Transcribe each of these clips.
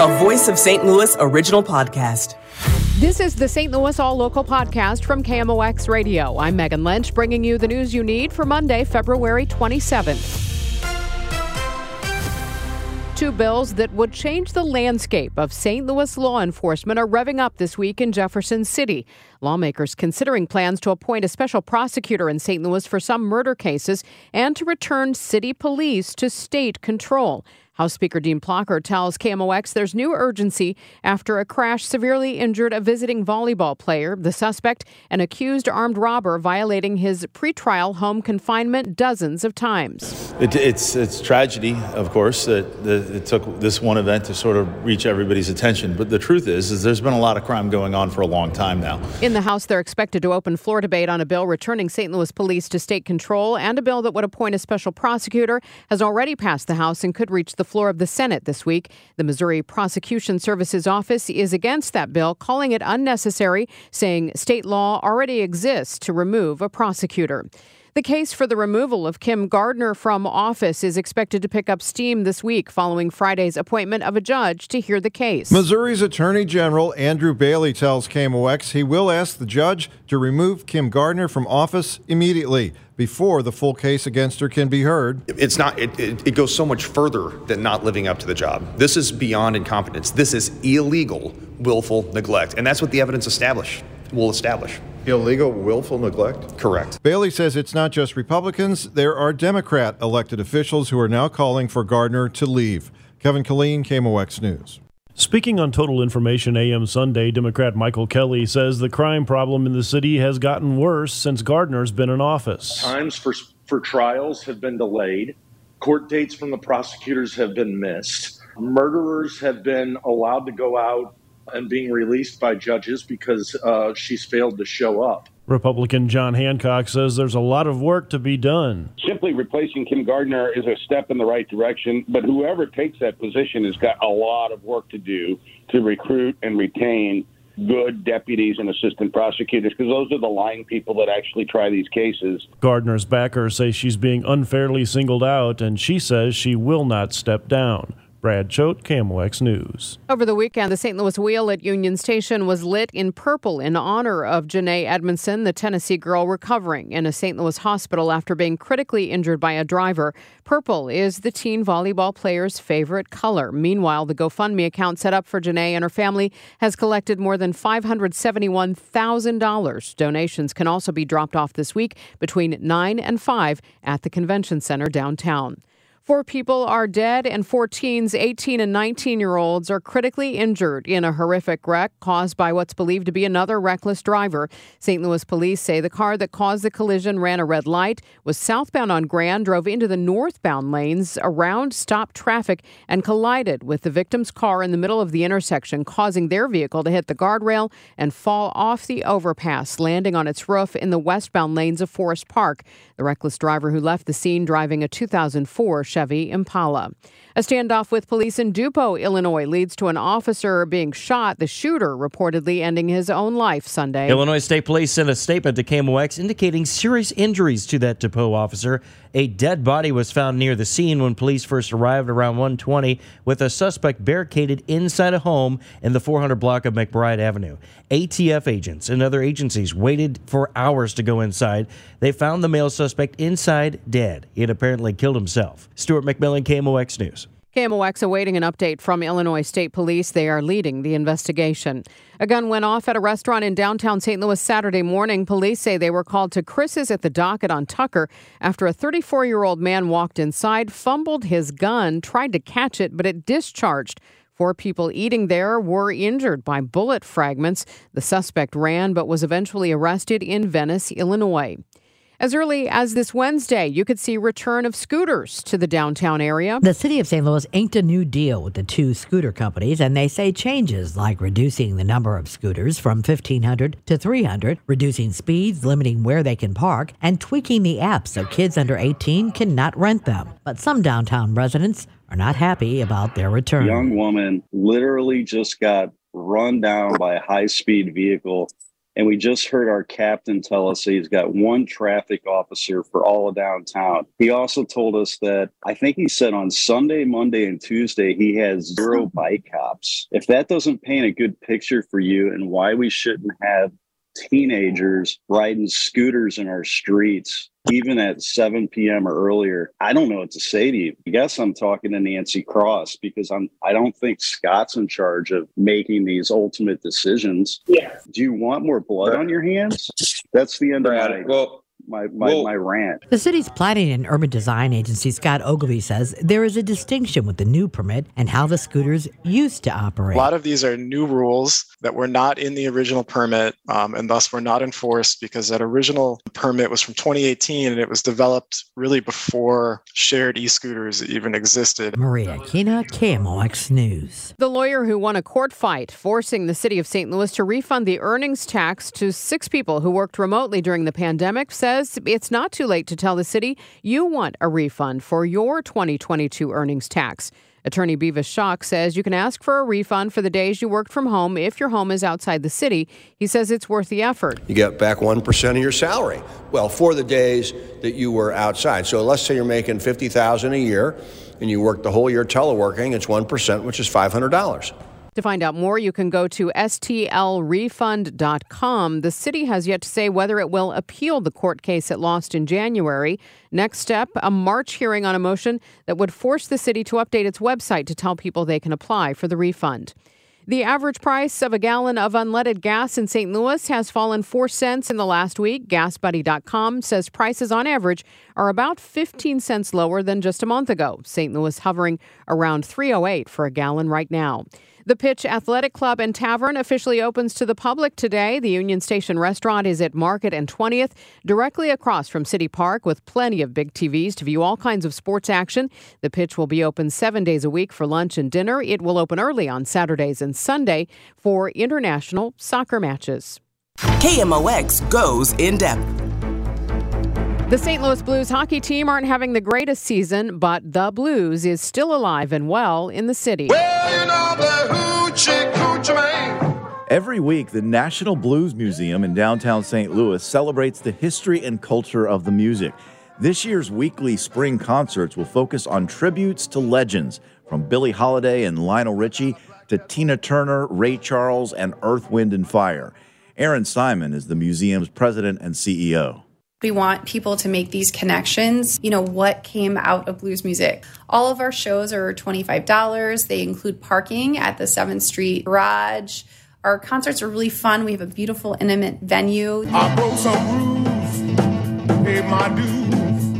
a Voice of St. Louis original podcast. This is the St. Louis All Local podcast from KMOX Radio. I'm Megan Lynch, bringing you the news you need for Monday, February 27th. Two bills that would change the landscape of St. Louis law enforcement are revving up this week in Jefferson City. Lawmakers considering plans to appoint a special prosecutor in St. Louis for some murder cases and to return city police to state control. House Speaker Dean Plocher tells KMOX there's new urgency after a crash severely injured a visiting volleyball player. The suspect, an accused armed robber, violating his pretrial home confinement dozens of times. It, it's it's tragedy, of course, that, that it took this one event to sort of reach everybody's attention. But the truth is, is there's been a lot of crime going on for a long time now. In the House, they're expected to open floor debate on a bill returning St. Louis police to state control, and a bill that would appoint a special prosecutor has already passed the House and could reach the floor of the Senate this week. The Missouri Prosecution Services Office is against that bill, calling it unnecessary, saying state law already exists to remove a prosecutor. The case for the removal of Kim Gardner from office is expected to pick up steam this week following Friday's appointment of a judge to hear the case. Missouri's Attorney General Andrew Bailey tells KMOX he will ask the judge to remove Kim Gardner from office immediately before the full case against her can be heard. It's not, it, it, it, goes so much further than not living up to the job. This is beyond incompetence. This is illegal, willful neglect. And that's what the evidence establish, will establish. Illegal, willful neglect? Correct. Bailey says it's not just Republicans, there are Democrat elected officials who are now calling for Gardner to leave. Kevin Killeen, KMOX News. Speaking on Total Information AM Sunday, Democrat Michael Kelly says the crime problem in the city has gotten worse since Gardner's been in office. Times for, for trials have been delayed, court dates from the prosecutors have been missed, murderers have been allowed to go out and being released by judges because uh, she's failed to show up. Republican John Hancock says there's a lot of work to be done. Simply replacing Kim Gardner is a step in the right direction, but whoever takes that position has got a lot of work to do to recruit and retain good deputies and assistant prosecutors because those are the line people that actually try these cases. Gardner's backers say she's being unfairly singled out, and she says she will not step down. Brad Choate, KMOX News. Over the weekend, the St. Louis Wheel at Union Station was lit in purple in honor of Janae Edmondson, the Tennessee girl recovering in a St. Louis hospital after being critically injured by a driver. Purple is the teen volleyball player's favorite color. Meanwhile, the GoFundMe account set up for Janae and her family has collected more than $571,000. Donations can also be dropped off this week between 9 and 5 at the convention center downtown. Four people are dead, and four teens, 18 and 19 year olds, are critically injured in a horrific wreck caused by what's believed to be another reckless driver. St. Louis police say the car that caused the collision ran a red light, was southbound on Grand, drove into the northbound lanes around stopped traffic, and collided with the victim's car in the middle of the intersection, causing their vehicle to hit the guardrail and fall off the overpass, landing on its roof in the westbound lanes of Forest Park. The reckless driver who left the scene driving a 2004 Chevy Impala. A standoff with police in Dupo, Illinois, leads to an officer being shot, the shooter reportedly ending his own life Sunday. Illinois State Police sent a statement to KMOX indicating serious injuries to that Dupo officer. A dead body was found near the scene when police first arrived around 120 with a suspect barricaded inside a home in the 400 block of McBride Avenue. ATF agents and other agencies waited for hours to go inside. They found the male suspect inside dead. He had apparently killed himself. Stuart McMillan, KMOX News. KMOX awaiting an update from Illinois State Police. They are leading the investigation. A gun went off at a restaurant in downtown St. Louis Saturday morning. Police say they were called to Chris's at the docket on Tucker after a 34 year old man walked inside, fumbled his gun, tried to catch it, but it discharged. Four people eating there were injured by bullet fragments. The suspect ran but was eventually arrested in Venice, Illinois. As early as this Wednesday, you could see return of scooters to the downtown area. The city of St. Louis inked a new deal with the two scooter companies, and they say changes like reducing the number of scooters from 1,500 to 300, reducing speeds, limiting where they can park, and tweaking the app so kids under 18 cannot rent them. But some downtown residents are not happy about their return. Young woman literally just got run down by a high speed vehicle And we just heard our captain tell us he's got one traffic officer for all of downtown. He also told us that I think he said on Sunday, Monday, and Tuesday he has zero bike cops. If that doesn't paint a good picture for you and why we shouldn't have teenagers riding scooters in our streets even at 7 p.m. or earlier, I don't know what to say to you. I guess I'm talking to Nancy Cross because I'm I don't think Scott's in charge of making these ultimate decisions. Yeah. Do you want more blood on your hands? That's the end Brad, of my well, my my, well- my rant. The city's planning and urban design agency, Scott Ogilvie, says there is a distinction with the new permit and how the scooters used to operate. A lot of these are new rules that were not in the original permit um, and thus were not enforced because that original permit was from 2018 and it was developed really before shared e scooters even existed. Maria Kina, KMOX News. The lawyer who won a court fight forcing the city of St. Louis to refund the earnings tax to six people who worked remotely during the pandemic says it's not too late to tell the city you want a refund for your 2022 earnings tax. Attorney Bevis Schock says you can ask for a refund for the days you worked from home if your home is outside the city. He says it's worth the effort. You get back 1% of your salary. Well, for the days that you were outside. So let's say you're making 50000 a year and you work the whole year teleworking, it's 1%, which is $500. To find out more, you can go to stlrefund.com. The city has yet to say whether it will appeal the court case it lost in January. Next step, a March hearing on a motion that would force the city to update its website to tell people they can apply for the refund. The average price of a gallon of unleaded gas in St. Louis has fallen 4 cents in the last week. GasBuddy.com says prices on average are about 15 cents lower than just a month ago. St. Louis hovering around 308 for a gallon right now. The Pitch Athletic Club and Tavern officially opens to the public today. The Union Station restaurant is at Market and 20th, directly across from City Park, with plenty of big TVs to view all kinds of sports action. The Pitch will be open seven days a week for lunch and dinner. It will open early on Saturdays and Sunday for international soccer matches. KMOX goes in depth. The St. Louis Blues hockey team aren't having the greatest season, but the Blues is still alive and well in the city. Every week, the National Blues Museum in downtown St. Louis celebrates the history and culture of the music. This year's weekly spring concerts will focus on tributes to legends from Billie Holiday and Lionel Richie to Tina Turner, Ray Charles, and Earth, Wind, and Fire. Aaron Simon is the museum's president and CEO. We want people to make these connections. You know, what came out of blues music? All of our shows are $25. They include parking at the 7th Street Garage. Our concerts are really fun. We have a beautiful, intimate venue. I broke some rules, paid my dues,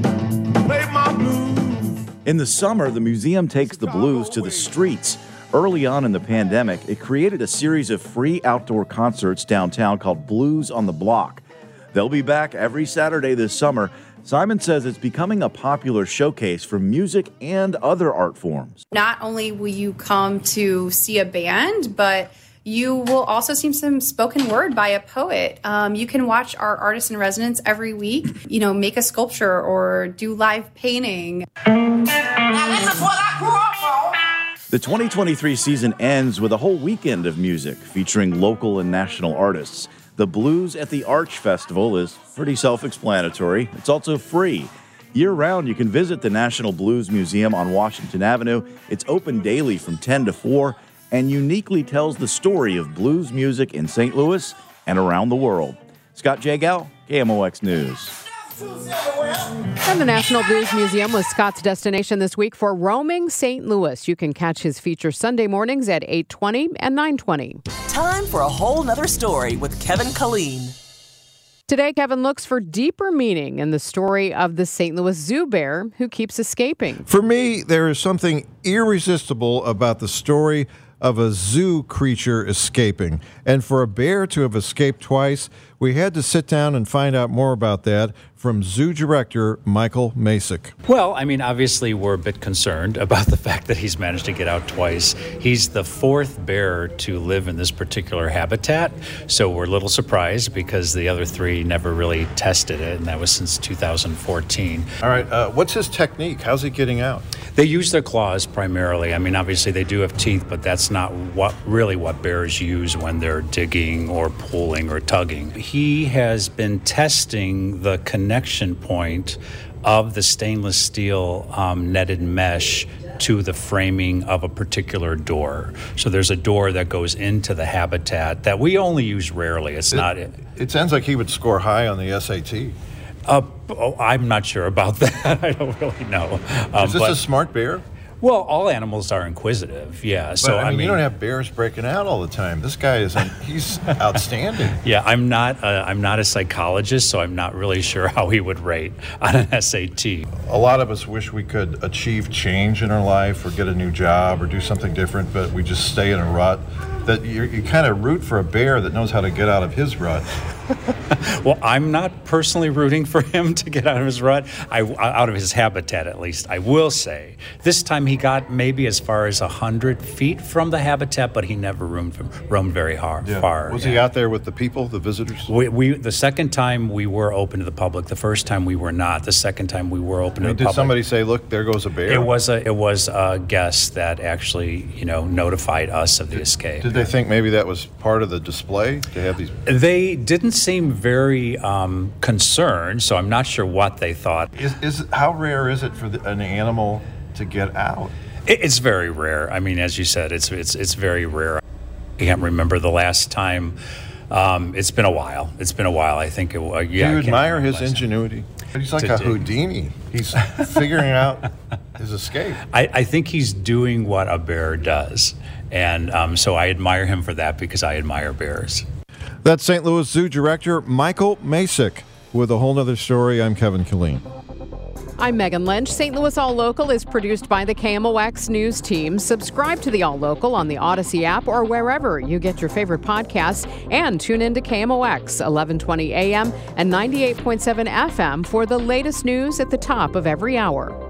paid my blues. In the summer, the museum takes the blues to the streets. Early on in the pandemic, it created a series of free outdoor concerts downtown called Blues on the Block. They'll be back every Saturday this summer. Simon says it's becoming a popular showcase for music and other art forms. Not only will you come to see a band, but you will also see some spoken word by a poet. Um, you can watch our artist in residence every week, you know, make a sculpture or do live painting. The 2023 season ends with a whole weekend of music featuring local and national artists. The Blues at the Arch Festival is pretty self explanatory. It's also free. Year round, you can visit the National Blues Museum on Washington Avenue. It's open daily from 10 to 4 and uniquely tells the story of blues music in St. Louis and around the world. Scott Jagow, KMOX News. And the National Blues Museum was Scott's destination this week for Roaming St. Louis. You can catch his feature Sunday mornings at 8:20 and 9:20. Time for a whole nother story with Kevin Killeen. Today, Kevin looks for deeper meaning in the story of the St. Louis Zoo bear who keeps escaping. For me, there is something irresistible about the story of a zoo creature escaping. And for a bear to have escaped twice We had to sit down and find out more about that from zoo director Michael Macek. Well, I mean, obviously, we're a bit concerned about the fact that he's managed to get out twice. He's the fourth bear to live in this particular habitat, so we're a little surprised because the other three never really tested it, and that was since 2014. All right, uh, what's his technique? How's he getting out? They use their claws primarily. I mean, obviously, they do have teeth, but that's not what really what bears use when they're digging or pulling or tugging. He has been testing the connection point of the stainless steel um, netted mesh to the framing of a particular door. So there's a door that goes into the habitat that we only use rarely. It's it, not. It sounds like he would score high on the SAT. Uh, oh, I'm not sure about that. I don't really know. Um, Is this but, a smart bear? Well, all animals are inquisitive, yeah. But, so I mean, I mean, you don't have bears breaking out all the time. This guy is—he's outstanding. Yeah, I'm not. A, I'm not a psychologist, so I'm not really sure how he would rate on an SAT. A lot of us wish we could achieve change in our life, or get a new job, or do something different, but we just stay in a rut. That you, you kind of root for a bear that knows how to get out of his rut. well, I'm not personally rooting for him to get out of his rut, I, out of his habitat at least. I will say this time he got maybe as far as hundred feet from the habitat, but he never roamed roamed very hard, yeah. far. Was yeah. he out there with the people, the visitors? We, we, the second time we were open to the public. The first time we were not. The second time we were open I mean, to the public. Did somebody say, "Look, there goes a bear"? It was a it was a guest that actually you know notified us of the did, escape. Did they think maybe that was part of the display to have these? They didn't seem very um, concerned, so I'm not sure what they thought. Is, is how rare is it for the, an animal to get out? It, it's very rare. I mean, as you said, it's it's it's very rare. I can't remember the last time. Um, it's been a while. It's been a while. I think. It, uh, yeah, Do you admire his ingenuity? He's like a. Houdini. He's figuring out his escape. I, I think he's doing what a bear does, and um, so I admire him for that because I admire bears. That's St. Louis Zoo Director Michael Macek. With a whole nother story, I'm Kevin Killeen. I'm Megan Lynch. St. Louis All Local is produced by the KMOX News team. Subscribe to the All Local on the Odyssey app or wherever you get your favorite podcasts. And tune in to KMOX 1120 AM and 98.7 FM for the latest news at the top of every hour.